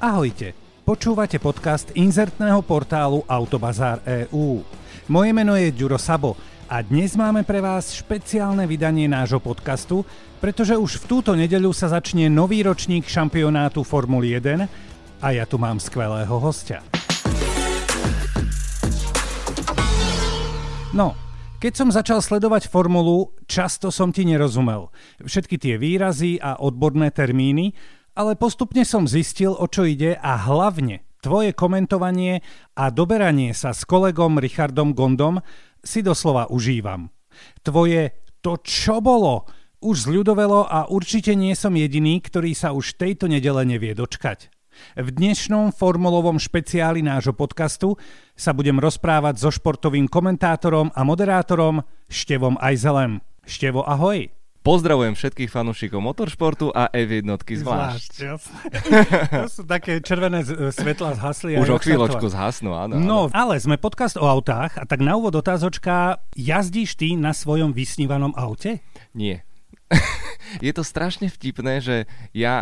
Ahojte, počúvate podcast inzertného portálu Autobazár EU. Moje meno je Ďuro Sabo a dnes máme pre vás špeciálne vydanie nášho podcastu, pretože už v túto nedeľu sa začne nový ročník šampionátu Formuly 1 a ja tu mám skvelého hostia. No, keď som začal sledovať formulu, často som ti nerozumel. Všetky tie výrazy a odborné termíny, ale postupne som zistil, o čo ide a hlavne tvoje komentovanie a doberanie sa s kolegom Richardom Gondom si doslova užívam. Tvoje to čo bolo už zľudovelo a určite nie som jediný, ktorý sa už tejto nedele nevie dočkať. V dnešnom formulovom špeciáli nášho podcastu sa budem rozprávať so športovým komentátorom a moderátorom Števom Ajzelem. Števo, ahoj! Pozdravujem všetkých fanúšikov motoršportu a F1 zvlášť. zvlášť to sú také červené svetla zhasli. Už o chvíľočku zhasnú, áno. No, áno. ale sme podcast o autách a tak na úvod otázočka, jazdíš ty na svojom vysnívanom aute? Nie. je to strašne vtipné, že ja,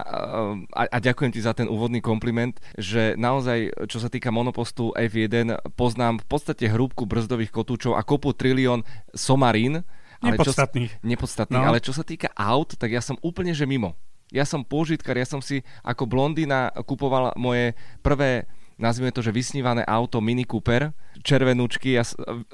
a, a ďakujem ti za ten úvodný kompliment, že naozaj, čo sa týka monopostu F1, poznám v podstate hrúbku brzdových kotúčov a kopu trilión somarín, ale nepodstatných. Čo, nepodstatných, no. ale čo sa týka aut, tak ja som úplne že mimo. Ja som pôžitkar, ja som si ako blondína kupoval moje prvé nazvime to, že vysnívané auto Mini Cooper, červenúčky, ja,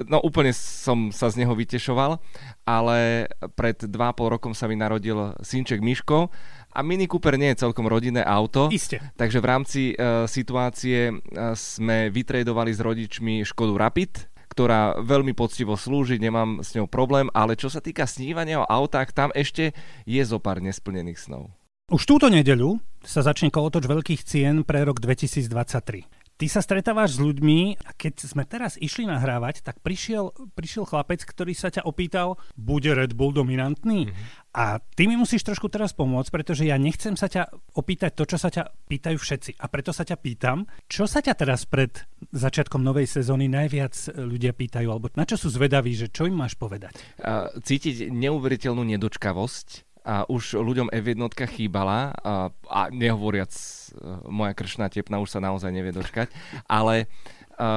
no úplne som sa z neho vytešoval, ale pred 2,5 rokom sa mi narodil synček Miško a Mini Cooper nie je celkom rodinné auto. Isté. Takže v rámci uh, situácie uh, sme vytredovali s rodičmi Škodu Rapid, ktorá veľmi poctivo slúži, nemám s ňou problém, ale čo sa týka snívania o autách, tam ešte je zo pár nesplnených snov. Už túto nedeľu sa začne kolotoč veľkých cien pre rok 2023. Ty sa stretávaš s ľuďmi a keď sme teraz išli nahrávať, tak prišiel, prišiel chlapec, ktorý sa ťa opýtal, bude Red Bull dominantný? Mm-hmm. A ty mi musíš trošku teraz pomôcť, pretože ja nechcem sa ťa opýtať to, čo sa ťa pýtajú všetci. A preto sa ťa pýtam, čo sa ťa teraz pred začiatkom novej sezóny najviac ľudia pýtajú, alebo na čo sú zvedaví, že čo im máš povedať? Cítiť neuveriteľnú nedočkavosť a už ľuďom F1 chýbala a, a nehovoriac e, moja kršná tepna už sa naozaj nevie dočkať, ale e,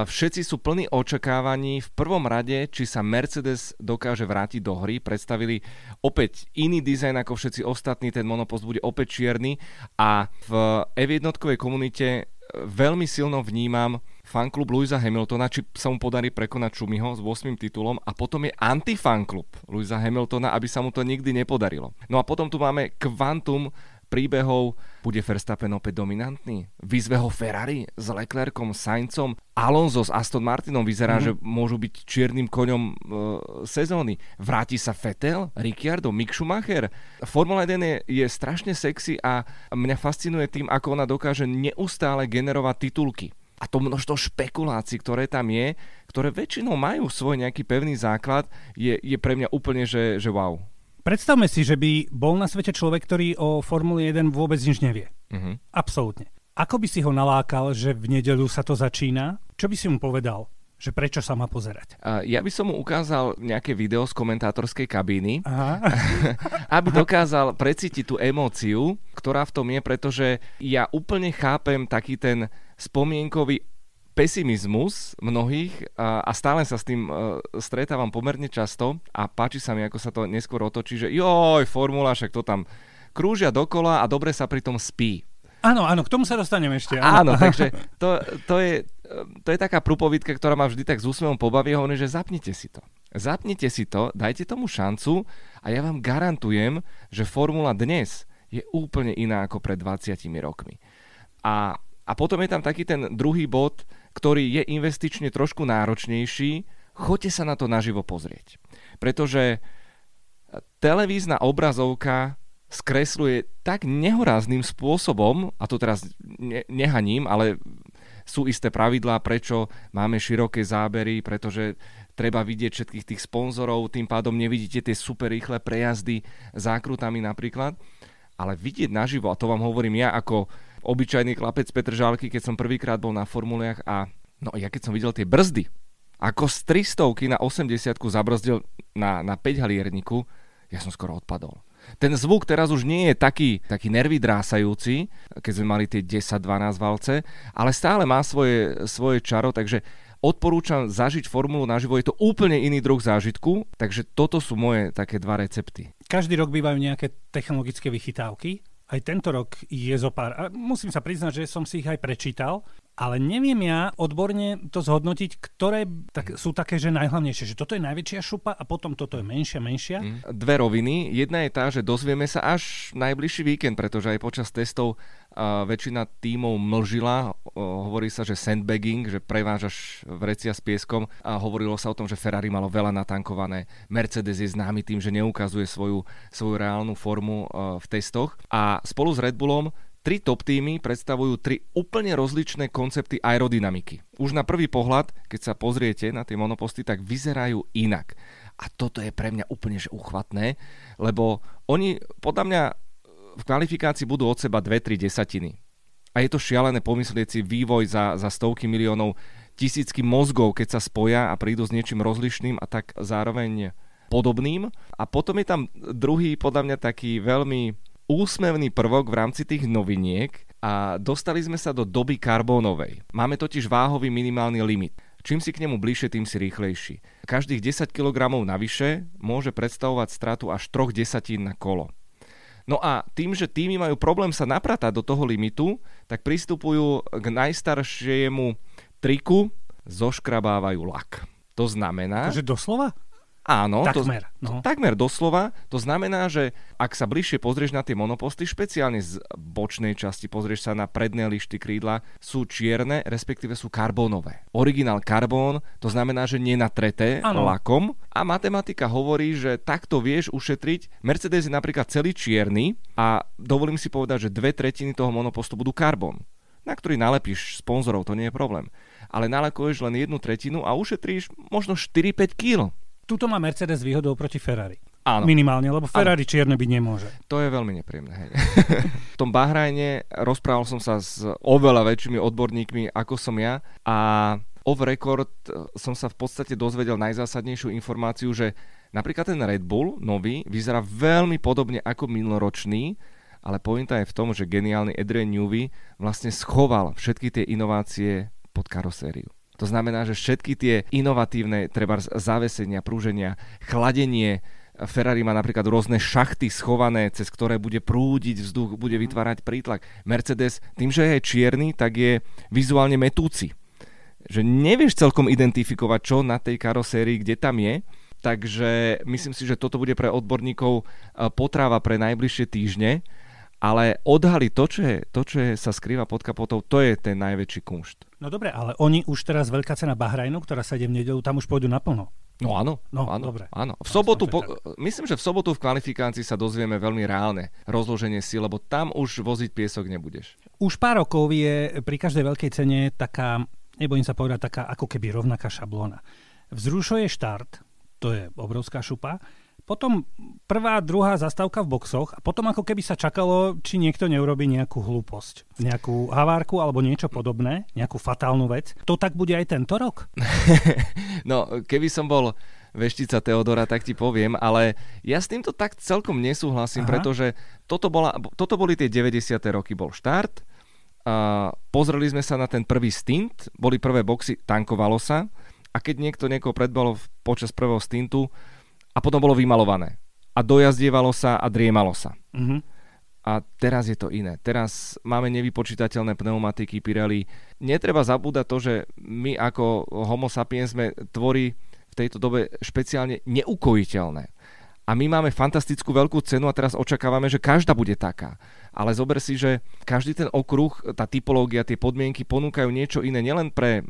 všetci sú plní očakávaní v prvom rade, či sa Mercedes dokáže vrátiť do hry. Predstavili opäť iný dizajn ako všetci ostatní, ten monopost bude opäť čierny a v F1 komunite veľmi silno vnímam fanklub Louisa Hamiltona, či sa mu podarí prekonať Šumiho s 8 titulom a potom je antifanklub Louisa Hamiltona, aby sa mu to nikdy nepodarilo. No a potom tu máme kvantum príbehov. Bude Verstappen opäť dominantný? Vyzve ho Ferrari s Leclercom, Saincom? Alonso s Aston Martinom vyzerá, mm-hmm. že môžu byť čiernym koňom e, sezóny. Vráti sa Vettel, Ricciardo, Mick Schumacher? Formula 1 je, je strašne sexy a mňa fascinuje tým, ako ona dokáže neustále generovať titulky a to množstvo špekulácií, ktoré tam je, ktoré väčšinou majú svoj nejaký pevný základ, je, je pre mňa úplne, že, že wow. Predstavme si, že by bol na svete človek, ktorý o Formule 1 vôbec nič nevie. Uh-huh. Absolútne. Ako by si ho nalákal, že v nedeľu sa to začína? Čo by si mu povedal? že prečo sa má pozerať. Ja by som mu ukázal nejaké video z komentátorskej kabíny, Aha. aby dokázal precítiť tú emóciu, ktorá v tom je, pretože ja úplne chápem taký ten spomienkový pesimizmus mnohých a, a stále sa s tým uh, stretávam pomerne často a páči sa mi, ako sa to neskôr otočí, že joj, formula, však to tam krúžia dokola a dobre sa pri tom spí. Áno, áno, k tomu sa dostaneme ešte. Áno, áno takže to, to, je, to je taká prúpovidka, ktorá ma vždy tak s úsmevom pobaví, hovorí, že zapnite si to. Zapnite si to, dajte tomu šancu a ja vám garantujem, že formula dnes je úplne iná ako pred 20 rokmi. A a potom je tam taký ten druhý bod, ktorý je investične trošku náročnejší. Choďte sa na to naživo pozrieť. Pretože televízna obrazovka skresluje tak nehorázným spôsobom, a to teraz ne- nehaním, ale sú isté pravidlá, prečo máme široké zábery, pretože treba vidieť všetkých tých sponzorov, tým pádom nevidíte tie super rýchle prejazdy zákrutami napríklad. Ale vidieť naživo, a to vám hovorím ja ako obyčajný chlapec Petr Žálky, keď som prvýkrát bol na formuliach a no ja keď som videl tie brzdy, ako z 300 na 80 zabrzdil na, na 5 halierniku, ja som skoro odpadol. Ten zvuk teraz už nie je taký, taký nervy drásajúci, keď sme mali tie 10-12 valce, ale stále má svoje, svoje čaro, takže odporúčam zažiť formulu naživo. Je to úplne iný druh zážitku, takže toto sú moje také dva recepty. Každý rok bývajú nejaké technologické vychytávky. Aj tento rok je zo pár. A musím sa priznať, že som si ich aj prečítal ale neviem ja odborne to zhodnotiť, ktoré tak, sú také, že najhlavnejšie, že toto je najväčšia šupa a potom toto je menšia, menšia. Mm. Dve roviny. Jedna je tá, že dozvieme sa až najbližší víkend, pretože aj počas testov uh, väčšina tímov mlžila. Hovorí sa, že sandbagging, že prevážaš vrecia s pieskom a hovorilo sa o tom, že Ferrari malo veľa natankované. Mercedes je známy tým, že neukazuje svoju, svoju reálnu formu v testoch. A spolu s Red Bullom Tri top týmy predstavujú tri úplne rozličné koncepty aerodynamiky. Už na prvý pohľad, keď sa pozriete na tie monoposty, tak vyzerajú inak. A toto je pre mňa úplne že uchvatné, lebo oni podľa mňa v kvalifikácii budú od seba 2-3 desatiny. A je to šialené pomyslieť si vývoj za, za stovky miliónov, tisícky mozgov, keď sa spoja a prídu s niečím rozlišným a tak zároveň podobným. A potom je tam druhý, podľa mňa taký veľmi úsmevný prvok v rámci tých noviniek a dostali sme sa do doby karbónovej. Máme totiž váhový minimálny limit. Čím si k nemu bližšie, tým si rýchlejší. Každých 10 kg navyše môže predstavovať stratu až 3 desatín na kolo. No a tým, že týmy majú problém sa napratať do toho limitu, tak pristupujú k najstaršiemu triku, zoškrabávajú lak. To znamená... Takže doslova? Áno, takmer, to, no. takmer doslova. To znamená, že ak sa bližšie pozrieš na tie monoposty, špeciálne z bočnej časti, pozrieš sa na predné lišty krídla, sú čierne, respektíve sú karbónové. Originál karbón, to znamená, že nenatreté ano. lakom a matematika hovorí, že takto vieš ušetriť. Mercedes je napríklad celý čierny a dovolím si povedať, že dve tretiny toho monopostu budú karbón na ktorý nalepíš sponzorov, to nie je problém. Ale nalakuješ len jednu tretinu a ušetríš možno 4-5 kg. Tuto má Mercedes výhodou proti Ferrari. Áno. Minimálne, lebo Ferrari Áno. čierne byť nemôže. To je veľmi nepríjemné. Hej. v tom Bahrajne rozprával som sa s oveľa väčšími odborníkmi, ako som ja a off record som sa v podstate dozvedel najzásadnejšiu informáciu, že napríklad ten Red Bull nový vyzerá veľmi podobne ako minuloročný, ale pointa je v tom, že geniálny Adrian Newey vlastne schoval všetky tie inovácie pod karosériu. To znamená, že všetky tie inovatívne, treba závesenia, prúženia, chladenie, Ferrari má napríklad rôzne šachty schované, cez ktoré bude prúdiť vzduch, bude vytvárať prítlak. Mercedes, tým, že je čierny, tak je vizuálne metúci. Že nevieš celkom identifikovať, čo na tej karosérii, kde tam je. Takže myslím si, že toto bude pre odborníkov potráva pre najbližšie týždne ale odhaliť to, čo, je, to, čo je, sa skrýva pod kapotou, to je ten najväčší kunšt. No dobre, ale oni už teraz veľká cena Bahrajnu, ktorá sa ide v nedelu, tam už pôjdu naplno. No áno, no, áno, dobre. áno. V sobotu, po, myslím, že v sobotu v kvalifikácii sa dozvieme veľmi reálne rozloženie síl, lebo tam už voziť piesok nebudeš. Už pár rokov je pri každej veľkej cene taká, nebojím sa povedať, taká ako keby rovnaká šablóna. Vzrušuje štart, to je obrovská šupa, potom prvá, druhá zastávka v boxoch a potom ako keby sa čakalo, či niekto neurobi nejakú hlúposť, nejakú havárku alebo niečo podobné, nejakú fatálnu vec. To tak bude aj tento rok? no, keby som bol veštica Teodora, tak ti poviem, ale ja s týmto tak celkom nesúhlasím, Aha. pretože toto, bola, toto boli tie 90. roky, bol štart, a pozreli sme sa na ten prvý stint, boli prvé boxy, tankovalo sa a keď niekto niekoho predbalo počas prvého stintu, a potom bolo vymalované. A dojazdievalo sa a driemalo sa. Mm-hmm. A teraz je to iné. Teraz máme nevypočítateľné pneumatiky Pirelli. Netreba zabúdať to, že my ako homo sapiens sme tvorí v tejto dobe špeciálne neukojiteľné. A my máme fantastickú veľkú cenu a teraz očakávame, že každá bude taká. Ale zober si, že každý ten okruh, tá typológia, tie podmienky ponúkajú niečo iné nielen pre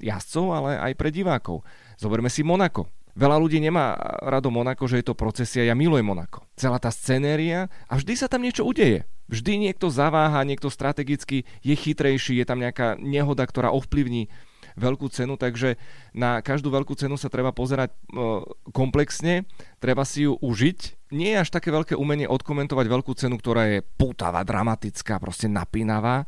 jazdcov, ale aj pre divákov. Zoberme si Monako. Veľa ľudí nemá rado Monako, že je to procesia, ja milujem Monako. Celá tá scenéria a vždy sa tam niečo udeje. Vždy niekto zaváha, niekto strategicky je chytrejší, je tam nejaká nehoda, ktorá ovplyvní veľkú cenu, takže na každú veľkú cenu sa treba pozerať e, komplexne, treba si ju užiť. Nie je až také veľké umenie odkomentovať veľkú cenu, ktorá je pútavá, dramatická, proste napínavá,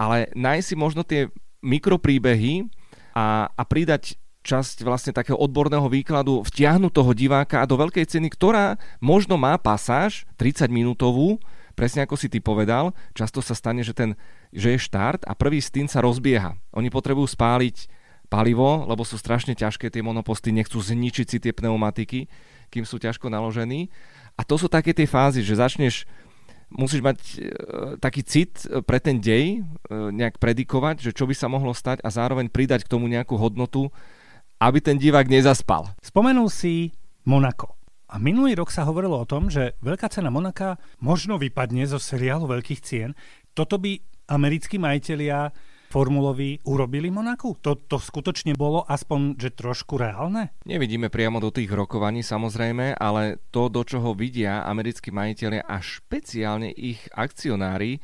ale nájsť si možno tie mikropríbehy a, a pridať časť vlastne takého odborného výkladu vtiahnuť toho diváka do veľkej ceny, ktorá možno má pasáž 30 minútovú, presne ako si ty povedal, často sa stane, že, ten, že je štart a prvý stint sa rozbieha. Oni potrebujú spáliť palivo, lebo sú strašne ťažké tie monoposty, nechcú zničiť si tie pneumatiky, kým sú ťažko naložení. A to sú také tie fázy, že začneš musíš mať e, taký cit pre ten dej, e, nejak predikovať, že čo by sa mohlo stať a zároveň pridať k tomu nejakú hodnotu, aby ten divák nezaspal. Spomenul si Monako. A minulý rok sa hovorilo o tom, že veľká cena Monaka možno vypadne zo seriálu veľkých cien. Toto by americkí majiteľia formuloví urobili Monaku? To, to skutočne bolo aspoň, že trošku reálne? Nevidíme priamo do tých rokovaní samozrejme, ale to, do čoho vidia americkí majiteľia a špeciálne ich akcionári, e,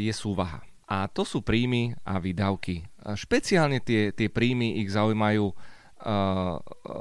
je súvaha. A to sú príjmy a výdavky. Špeciálne tie, tie príjmy ich zaujímajú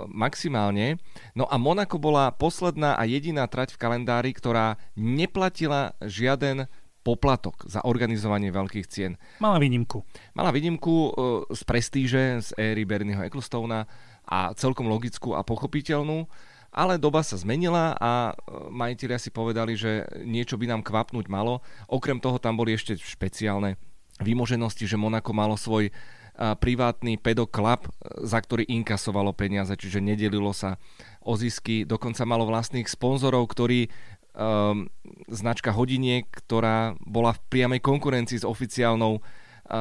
maximálne. No a Monako bola posledná a jediná trať v kalendári, ktorá neplatila žiaden poplatok za organizovanie veľkých cien. Mala výnimku. Mala výnimku uh, z prestíže, z éry Bernieho Ecclestona a celkom logickú a pochopiteľnú, ale doba sa zmenila a majiteľia si povedali, že niečo by nám kvapnúť malo. Okrem toho tam boli ešte špeciálne výmoženosti, že Monako malo svoj privátny pedoklub, za ktorý inkasovalo peniaze, čiže nedelilo sa o zisky, dokonca malo vlastných sponzorov, ktorí um, značka hodiniek, ktorá bola v priamej konkurencii s oficiálnou uh,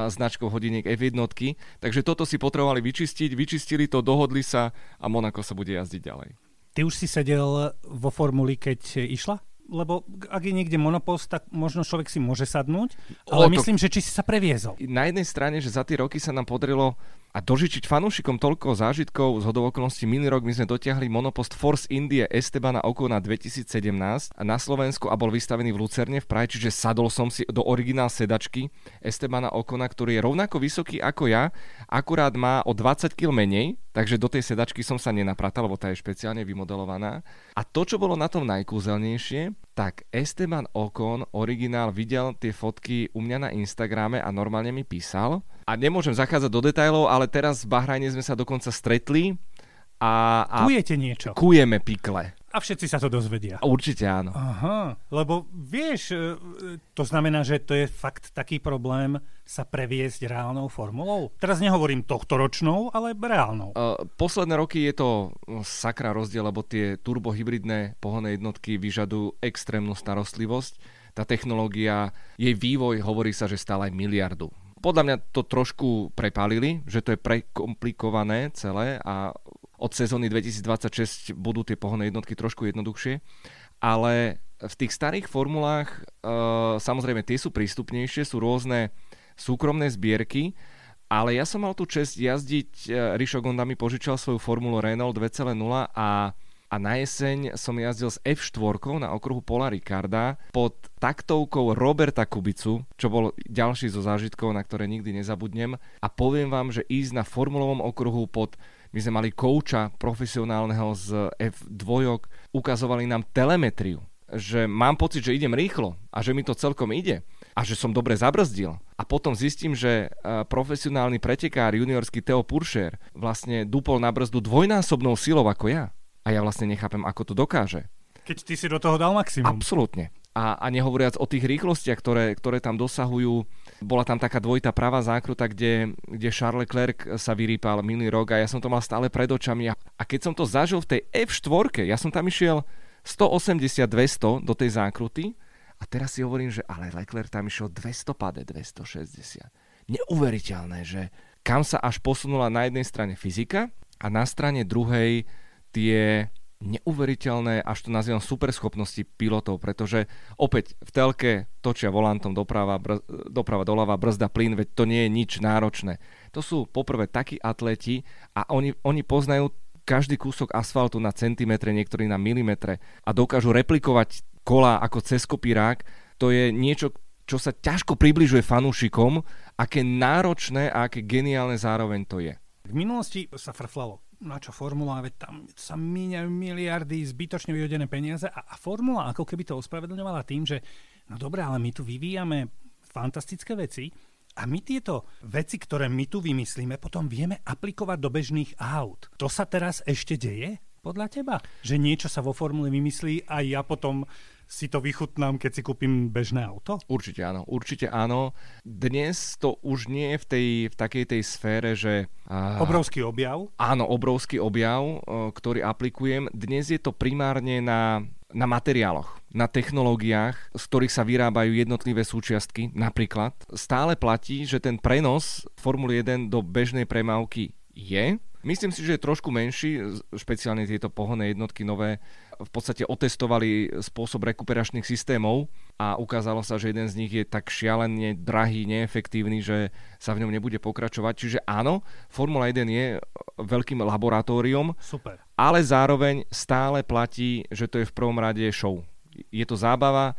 značkou hodiniek F1. Takže toto si potrebovali vyčistiť, vyčistili to, dohodli sa a Monako sa bude jazdiť ďalej. Ty už si sedel vo formuli, keď išla? Lebo ak je niekde monopost, tak možno človek si môže sadnúť, ale o, to... myslím, že či si sa previezol. Na jednej strane, že za tie roky sa nám podarilo a dožičiť fanúšikom toľko zážitkov z hodovokolností minulý rok my sme dotiahli monopost Force Indie Estebana Okona 2017 na Slovensku a bol vystavený v Lucerne v Prahe, čiže sadol som si do originál sedačky Estebana Okona, ktorý je rovnako vysoký ako ja, akurát má o 20 kg menej, takže do tej sedačky som sa nenapratal, lebo tá je špeciálne vymodelovaná. A to, čo bolo na tom najkúzelnejšie, tak Esteban Okon, originál, videl tie fotky u mňa na Instagrame a normálne mi písal. A nemôžem zachádzať do detajlov, ale teraz v Bahrajne sme sa dokonca stretli a... a Kujete niečo. Kujeme pikle. A všetci sa to dozvedia. Určite áno. Aha, lebo vieš, e, to znamená, že to je fakt taký problém sa previesť reálnou formulou? Teraz nehovorím tohto ročnou, ale reálnou. Uh, posledné roky je to no, sakra rozdiel, lebo tie turbohybridné pohonné jednotky vyžadujú extrémnu starostlivosť. Tá technológia, jej vývoj hovorí sa, že stále aj miliardu podľa mňa to trošku prepálili, že to je prekomplikované celé a od sezóny 2026 budú tie pohonné jednotky trošku jednoduchšie, ale v tých starých formulách uh, samozrejme tie sú prístupnejšie, sú rôzne súkromné zbierky, ale ja som mal tú čest jazdiť, uh, Rišo Gonda mi požičal svoju formulu Renault 2.0 a a na jeseň som jazdil s F4 na okruhu Pola Ricarda pod taktovkou Roberta Kubicu, čo bol ďalší zo zážitkov, na ktoré nikdy nezabudnem. A poviem vám, že ísť na formulovom okruhu pod my sme mali kouča profesionálneho z F2, ukazovali nám telemetriu, že mám pocit, že idem rýchlo a že mi to celkom ide a že som dobre zabrzdil. A potom zistím, že e, profesionálny pretekár juniorský Theo Puršer vlastne dupol na brzdu dvojnásobnou silou ako ja a ja vlastne nechápem, ako to dokáže. Keď ty si do toho dal maximum. Absolútne. A, a nehovoriac o tých rýchlostiach, ktoré, ktoré tam dosahujú. Bola tam taká dvojitá pravá zákruta, kde, kde Charles Leclerc sa vyrýpal minulý rok a ja som to mal stále pred očami. A keď som to zažil v tej F4, ja som tam išiel 180-200 do tej zákruty a teraz si hovorím, že ale Leclerc tam išiel 200 pade, 260. Neuveriteľné, že kam sa až posunula na jednej strane fyzika a na strane druhej tie neuveriteľné, až to nazývam superschopnosti pilotov, pretože opäť v telke točia volantom doprava, br- doprava doľava, brzda plyn, veď to nie je nič náročné. To sú poprvé takí atleti a oni, oni poznajú každý kúsok asfaltu na centimetre, niektorí na milimetre a dokážu replikovať kola ako cez kopírák. To je niečo, čo sa ťažko približuje fanúšikom, aké náročné a aké geniálne zároveň to je. V minulosti sa frflalo na čo formula, veď tam sa míňajú miliardy zbytočne vyhodené peniaze a, a formula ako keby to ospravedlňovala tým, že no dobré, ale my tu vyvíjame fantastické veci A my tieto veci, ktoré my tu vymyslíme, potom vieme aplikovať do bežných aut. To sa teraz ešte deje? Podľa teba? Že niečo sa vo formule vymyslí a ja potom si to vychutnám, keď si kúpim bežné auto? Určite áno, určite áno. Dnes to už nie je v, tej, v takej tej sfére, že... Uh, obrovský objav? Áno, obrovský objav, uh, ktorý aplikujem. Dnes je to primárne na na materiáloch, na technológiách, z ktorých sa vyrábajú jednotlivé súčiastky. Napríklad stále platí, že ten prenos Formuly 1 do bežnej premávky je. Myslím si, že je trošku menší, špeciálne tieto pohonné jednotky nové v podstate otestovali spôsob rekuperačných systémov a ukázalo sa, že jeden z nich je tak šialene drahý, neefektívny, že sa v ňom nebude pokračovať. Čiže áno, Formula 1 je veľkým laboratóriom, Super. ale zároveň stále platí, že to je v prvom rade show. Je to zábava,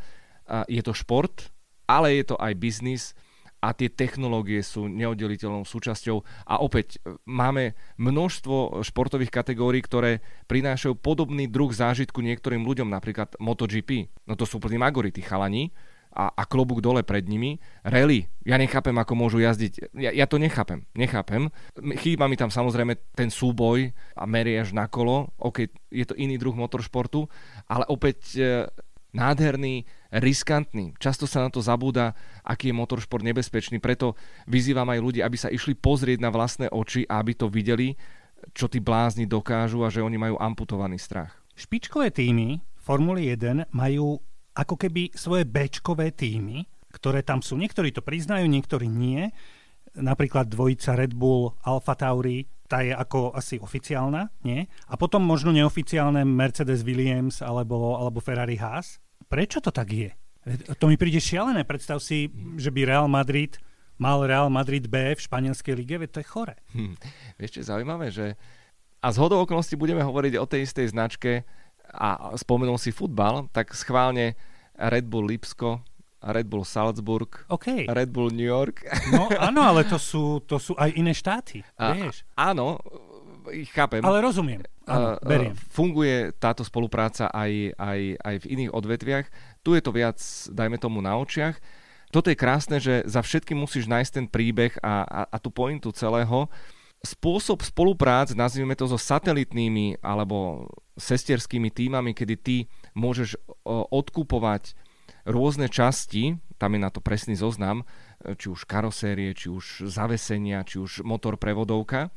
je to šport, ale je to aj biznis a tie technológie sú neoddeliteľnou súčasťou. A opäť e, máme množstvo športových kategórií, ktoré prinášajú podobný druh zážitku niektorým ľuďom, napríklad MotoGP. No to sú plní magory, tí chalani, a, a klobúk dole pred nimi. Rally, ja nechápem, ako môžu jazdiť. Ja, ja to nechápem, nechápem. Chýba mi tam samozrejme ten súboj a meriaž na kolo. OK, je to iný druh motoršportu, ale opäť e, nádherný, riskantný. Často sa na to zabúda, aký je motoršport nebezpečný, preto vyzývam aj ľudí, aby sa išli pozrieť na vlastné oči a aby to videli, čo tí blázni dokážu a že oni majú amputovaný strach. Špičkové týmy Formuly 1 majú ako keby svoje bečkové týmy, ktoré tam sú. Niektorí to priznajú, niektorí nie. Napríklad dvojica Red Bull, Alfa Tauri, tá je ako asi oficiálna, nie? A potom možno neoficiálne Mercedes Williams alebo, alebo Ferrari Haas. Prečo to tak je? To mi príde šialené. Predstav si, že by Real Madrid mal Real Madrid B v španielskej lige, veď to je chore. Hm. Vieš, čo je zaujímavé, že a z hodou okolností budeme hovoriť o tej istej značke a spomenul si futbal, tak schválne Red Bull Lipsko, Red Bull Salzburg, okay. Red Bull New York. No áno, ale to sú, to sú aj iné štáty, a, vieš. Áno, chápem. Ale rozumiem. Áno, beriem. Funguje táto spolupráca aj, aj, aj v iných odvetviach. Tu je to viac, dajme tomu, na očiach. Toto je krásne, že za všetkým musíš nájsť ten príbeh a, a, a tú pointu celého. Spôsob spoluprác, nazvime to so satelitnými alebo sesterskými týmami, kedy ty môžeš odkupovať rôzne časti, tam je na to presný zoznam, či už karosérie, či už zavesenia, či už motor prevodovka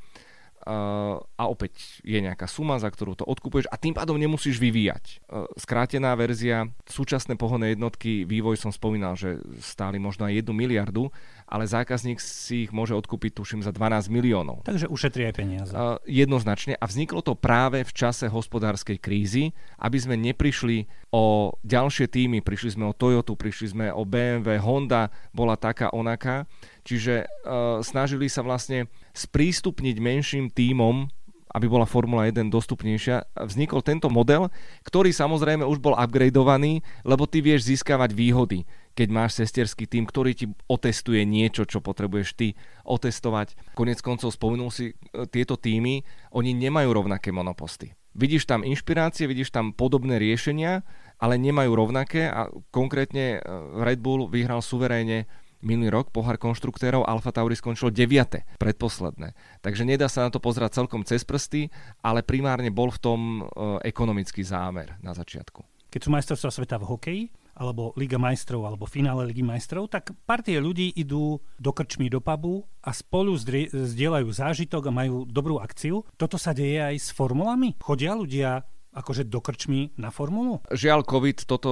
a opäť je nejaká suma, za ktorú to odkupuješ a tým pádom nemusíš vyvíjať. Skrátená verzia, súčasné pohonné jednotky, vývoj som spomínal, že stáli možno aj 1 miliardu, ale zákazník si ich môže odkúpiť, tuším, za 12 miliónov. Takže ušetrí aj peniaze. Jednoznačne a vzniklo to práve v čase hospodárskej krízy, aby sme neprišli o ďalšie týmy, prišli sme o Toyota, prišli sme o BMW, Honda bola taká onaká Čiže uh, snažili sa vlastne sprístupniť menším tímom aby bola Formula 1 dostupnejšia, vznikol tento model, ktorý samozrejme už bol upgradeovaný, lebo ty vieš získavať výhody, keď máš sesterský tým, ktorý ti otestuje niečo, čo potrebuješ ty otestovať. Konec koncov spomenul si e, tieto týmy, oni nemajú rovnaké monoposty. Vidíš tam inšpirácie, vidíš tam podobné riešenia, ale nemajú rovnaké a konkrétne e, Red Bull vyhral suverénne minulý rok pohár konštruktérov Alfa Tauri skončilo 9. predposledné. Takže nedá sa na to pozerať celkom cez prsty, ale primárne bol v tom e, ekonomický zámer na začiatku. Keď sú majstrovstvá sveta v hokeji, alebo Liga majstrov, alebo finále Ligy majstrov, tak partie ľudí idú do krčmy, do pubu a spolu zdieľajú zážitok a majú dobrú akciu. Toto sa deje aj s formulami? Chodia ľudia akože do krčmy na formulu? Žiaľ, COVID toto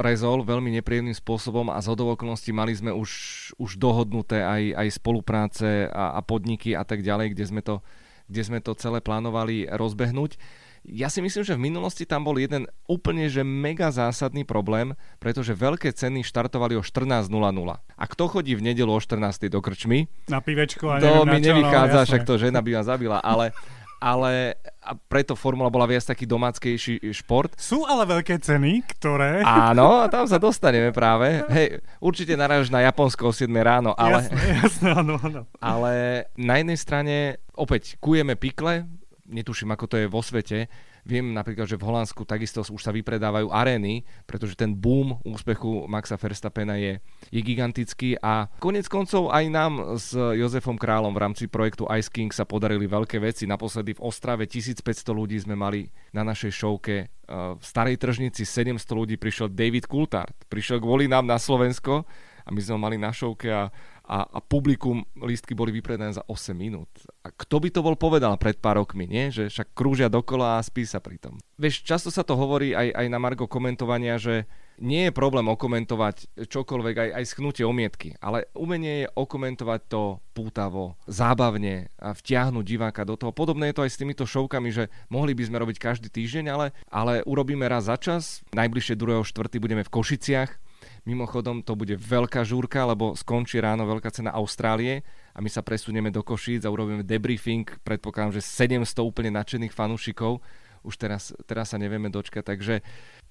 rezol veľmi nepríjemným spôsobom a z okolností mali sme už, už dohodnuté aj, aj spolupráce a, a podniky a tak ďalej, kde sme, to, kde sme to celé plánovali rozbehnúť. Ja si myslím, že v minulosti tam bol jeden úplne že mega zásadný problém, pretože veľké ceny štartovali o 14.00. A kto chodí v nedelu o 14.00 do krčmy? Na pivečko a To mi nevychádza, no, však to žena by ma zabila, ale ale a preto formula bola viac taký domáckejší šport. Sú ale veľké ceny, ktoré... Áno, a tam sa dostaneme práve. Hej, určite narážaš na Japonsko o 7 ráno, ale... Jasné, jasné, áno, áno. Ale na jednej strane, opäť, kujeme pikle, netuším, ako to je vo svete, Viem napríklad, že v Holandsku takisto už sa vypredávajú arény, pretože ten boom úspechu Maxa Verstappena je, je gigantický a konec koncov aj nám s Jozefom Králom v rámci projektu Ice King sa podarili veľké veci. Naposledy v Ostrave 1500 ľudí sme mali na našej showke v starej tržnici 700 ľudí prišiel David Coulthard. Prišiel kvôli nám na Slovensko a my sme ho mali na šovke a, a, a publikum lístky boli vypredané za 8 minút. A kto by to bol povedal pred pár rokmi, nie? Že však krúžia dokola a spí sa pri tom. Vieš, často sa to hovorí aj, aj na Margo komentovania, že nie je problém okomentovať čokoľvek, aj, aj schnutie omietky, ale umenie je okomentovať to pútavo, zábavne a vtiahnuť diváka do toho. Podobné je to aj s týmito šovkami, že mohli by sme robiť každý týždeň, ale, ale urobíme raz za čas. Najbližšie 2.4. budeme v Košiciach. Mimochodom, to bude veľká žúrka, lebo skončí ráno veľká cena Austrálie a my sa presunieme do Košíc a urobíme debriefing. Predpokladám, že 700 úplne nadšených fanúšikov už teraz, teraz sa nevieme dočkať. Takže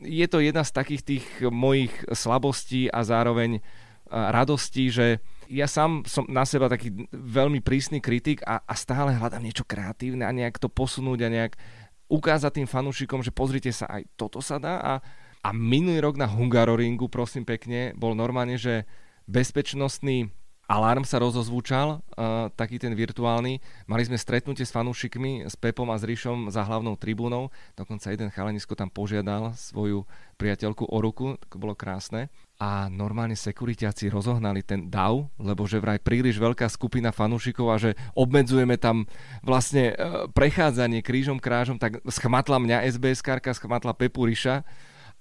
je to jedna z takých tých mojich slabostí a zároveň radostí, že ja sám som na seba taký veľmi prísny kritik a, a stále hľadám niečo kreatívne a nejak to posunúť a nejak ukázať tým fanúšikom, že pozrite sa, aj toto sa dá a, a minulý rok na Hungaroringu, prosím pekne, bol normálne, že bezpečnostný alarm sa rozozvúčal, uh, taký ten virtuálny. Mali sme stretnutie s fanúšikmi, s Pepom a s Ríšom za hlavnou tribúnou. Dokonca jeden chalanisko tam požiadal svoju priateľku o ruku, to bolo krásne. A normálne sekuritiaci rozohnali ten DAV, lebo že vraj príliš veľká skupina fanúšikov a že obmedzujeme tam vlastne uh, prechádzanie krížom krážom, tak schmatla mňa SBS karka, schmatla Pepu Ríša.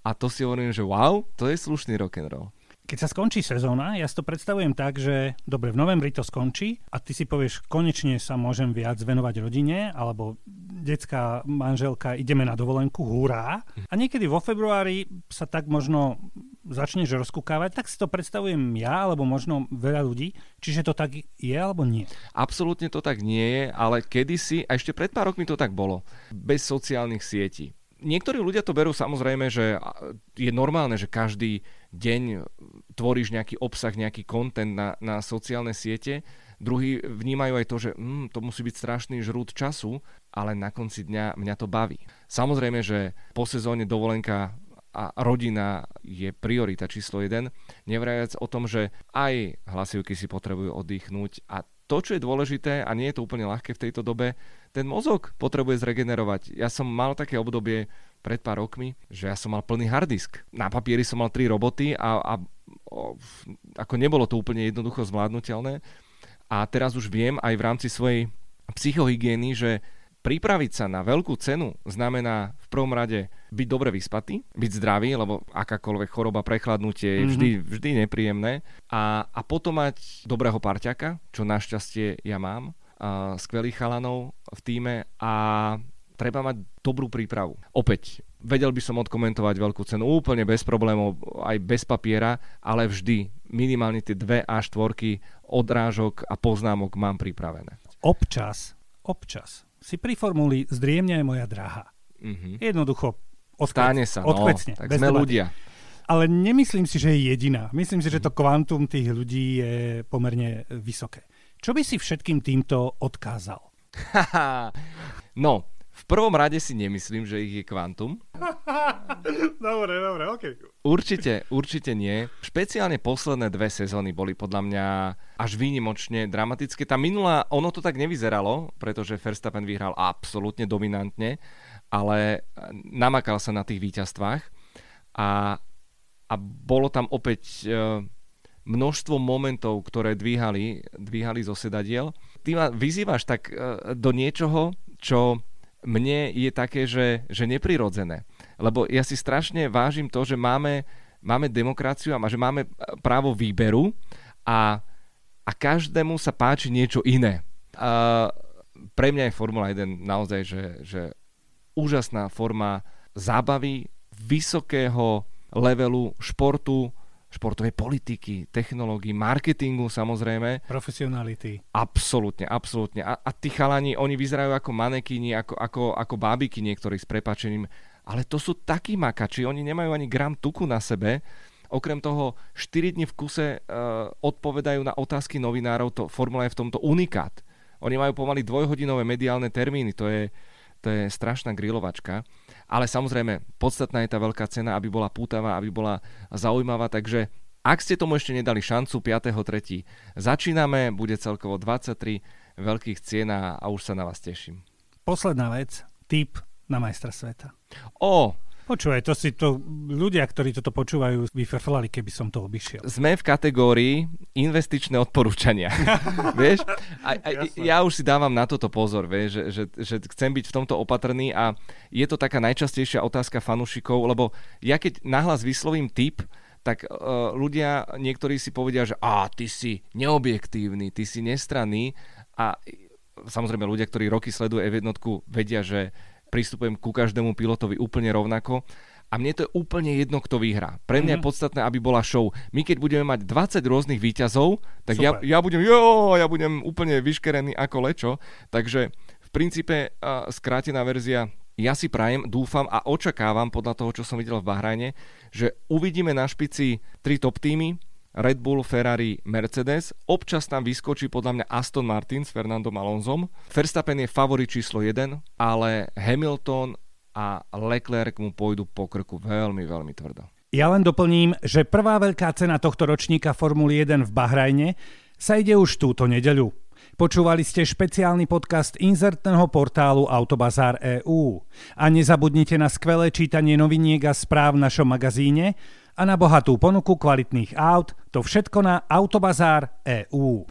A to si hovorím, že wow, to je slušný rock'n'roll. Keď sa skončí sezóna, ja si to predstavujem tak, že dobre, v novembri to skončí a ty si povieš, konečne sa môžem viac venovať rodine, alebo detská manželka, ideme na dovolenku, hurá. A niekedy vo februári sa tak možno začneš rozkúkávať, tak si to predstavujem ja, alebo možno veľa ľudí. Čiže to tak je, alebo nie? Absolútne to tak nie je, ale kedysi, a ešte pred pár rokmi to tak bolo, bez sociálnych sietí niektorí ľudia to berú samozrejme, že je normálne, že každý deň tvoríš nejaký obsah, nejaký kontent na, na sociálne siete. Druhí vnímajú aj to, že hm, to musí byť strašný žrút času, ale na konci dňa mňa to baví. Samozrejme, že po sezóne dovolenka a rodina je priorita číslo jeden, nevrajac o tom, že aj hlasivky si potrebujú oddychnúť a to, čo je dôležité, a nie je to úplne ľahké v tejto dobe, ten mozog potrebuje zregenerovať. Ja som mal také obdobie pred pár rokmi, že ja som mal plný harddisk. Na papieri som mal tri roboty a, a o, ako nebolo to úplne jednoducho zvládnutelné. A teraz už viem aj v rámci svojej psychohygieny, že pripraviť sa na veľkú cenu znamená v prvom rade byť dobre vyspatý, byť zdravý, lebo akákoľvek choroba, prechladnutie je vždy, mm-hmm. vždy nepríjemné. A, a potom mať dobrého parťaka, čo našťastie ja mám, a skvelých chalanov v týme a treba mať dobrú prípravu. Opäť, vedel by som odkomentovať veľkú cenu úplne bez problémov, aj bez papiera, ale vždy minimálne tie dve až štvorky odrážok a poznámok mám pripravené. Občas, občas si pri formuli zdriemne aj moja dráha. Mm-hmm. Jednoducho odkvec, sa, no, odkvecne, tak sme debaty. ľudia. Ale nemyslím si, že je jediná. Myslím si, že to kvantum tých ľudí je pomerne vysoké. Čo by si všetkým týmto odkázal? no, v prvom rade si nemyslím, že ich je kvantum. dobre, dobre, ok. Určite, určite nie. Špeciálne posledné dve sezóny boli podľa mňa až výnimočne dramatické. Tá minulá, ono to tak nevyzeralo, pretože Verstappen vyhral absolútne dominantne, ale namakal sa na tých víťazstvách a, a bolo tam opäť e, množstvo momentov, ktoré dvíhali, dvíhali zo sedadiel. Ty ma vyzývaš tak e, do niečoho, čo mne je také, že, že neprirodzené. Lebo ja si strašne vážim to, že máme, máme demokraciu a že máme právo výberu a, a každému sa páči niečo iné. A pre mňa je Formula 1 naozaj, že, že úžasná forma zábavy, vysokého levelu športu, športovej politiky, technológií, marketingu samozrejme. Profesionality. Absolútne, absolútne. A, a tí chalani, oni vyzerajú ako manekíni, ako, ako, ako bábiky niektorí s prepačením, ale to sú takí makači, oni nemajú ani gram tuku na sebe. Okrem toho 4 dní v kuse uh, odpovedajú na otázky novinárov, to Formula je v tomto unikát. Oni majú pomaly dvojhodinové mediálne termíny, to je, to je strašná grilovačka. Ale samozrejme, podstatná je tá veľká cena, aby bola pútavá, aby bola zaujímavá, takže ak ste tomu ešte nedali šancu 5.3. začíname, bude celkovo 23 veľkých cien a už sa na vás teším. Posledná vec, tip na majstra sveta. O, Počúvaj, to si to ľudia, ktorí toto počúvajú, vyfrflali, keby som to obišiel. Sme v kategórii investičné odporúčania. vieš? A, a, ja už si dávam na toto pozor, vieš, že, že, že chcem byť v tomto opatrný a je to taká najčastejšia otázka fanúšikov, lebo ja keď nahlas vyslovím tip, tak uh, ľudia, niektorí si povedia, že a ty si neobjektívny, ty si nestranný a samozrejme ľudia, ktorí roky sledujú F1, vedia, že pristupujem ku každému pilotovi úplne rovnako a mne to je úplne jedno, kto vyhrá. Pre mňa mm-hmm. je mhm. podstatné, aby bola show. My keď budeme mať 20 rôznych výťazov, tak ja, ja budem, jo, ja budem úplne vyškerený ako lečo. Takže v princípe uh, skrátená verzia ja si prajem, dúfam a očakávam podľa toho, čo som videl v Bahrajne, že uvidíme na špici tri top týmy, Red Bull, Ferrari, Mercedes. Občas tam vyskočí podľa mňa Aston Martin s Fernandom Alonzom. Verstappen je favorit číslo 1, ale Hamilton a Leclerc mu pôjdu po krku veľmi, veľmi tvrdo. Ja len doplním, že prvá veľká cena tohto ročníka Formuly 1 v Bahrajne sa ide už túto nedeľu. Počúvali ste špeciálny podcast inzertného portálu Autobazár EU. A nezabudnite na skvelé čítanie noviniek a správ v našom magazíne, a na bohatú ponuku kvalitných aut, to všetko na Autobazár EU.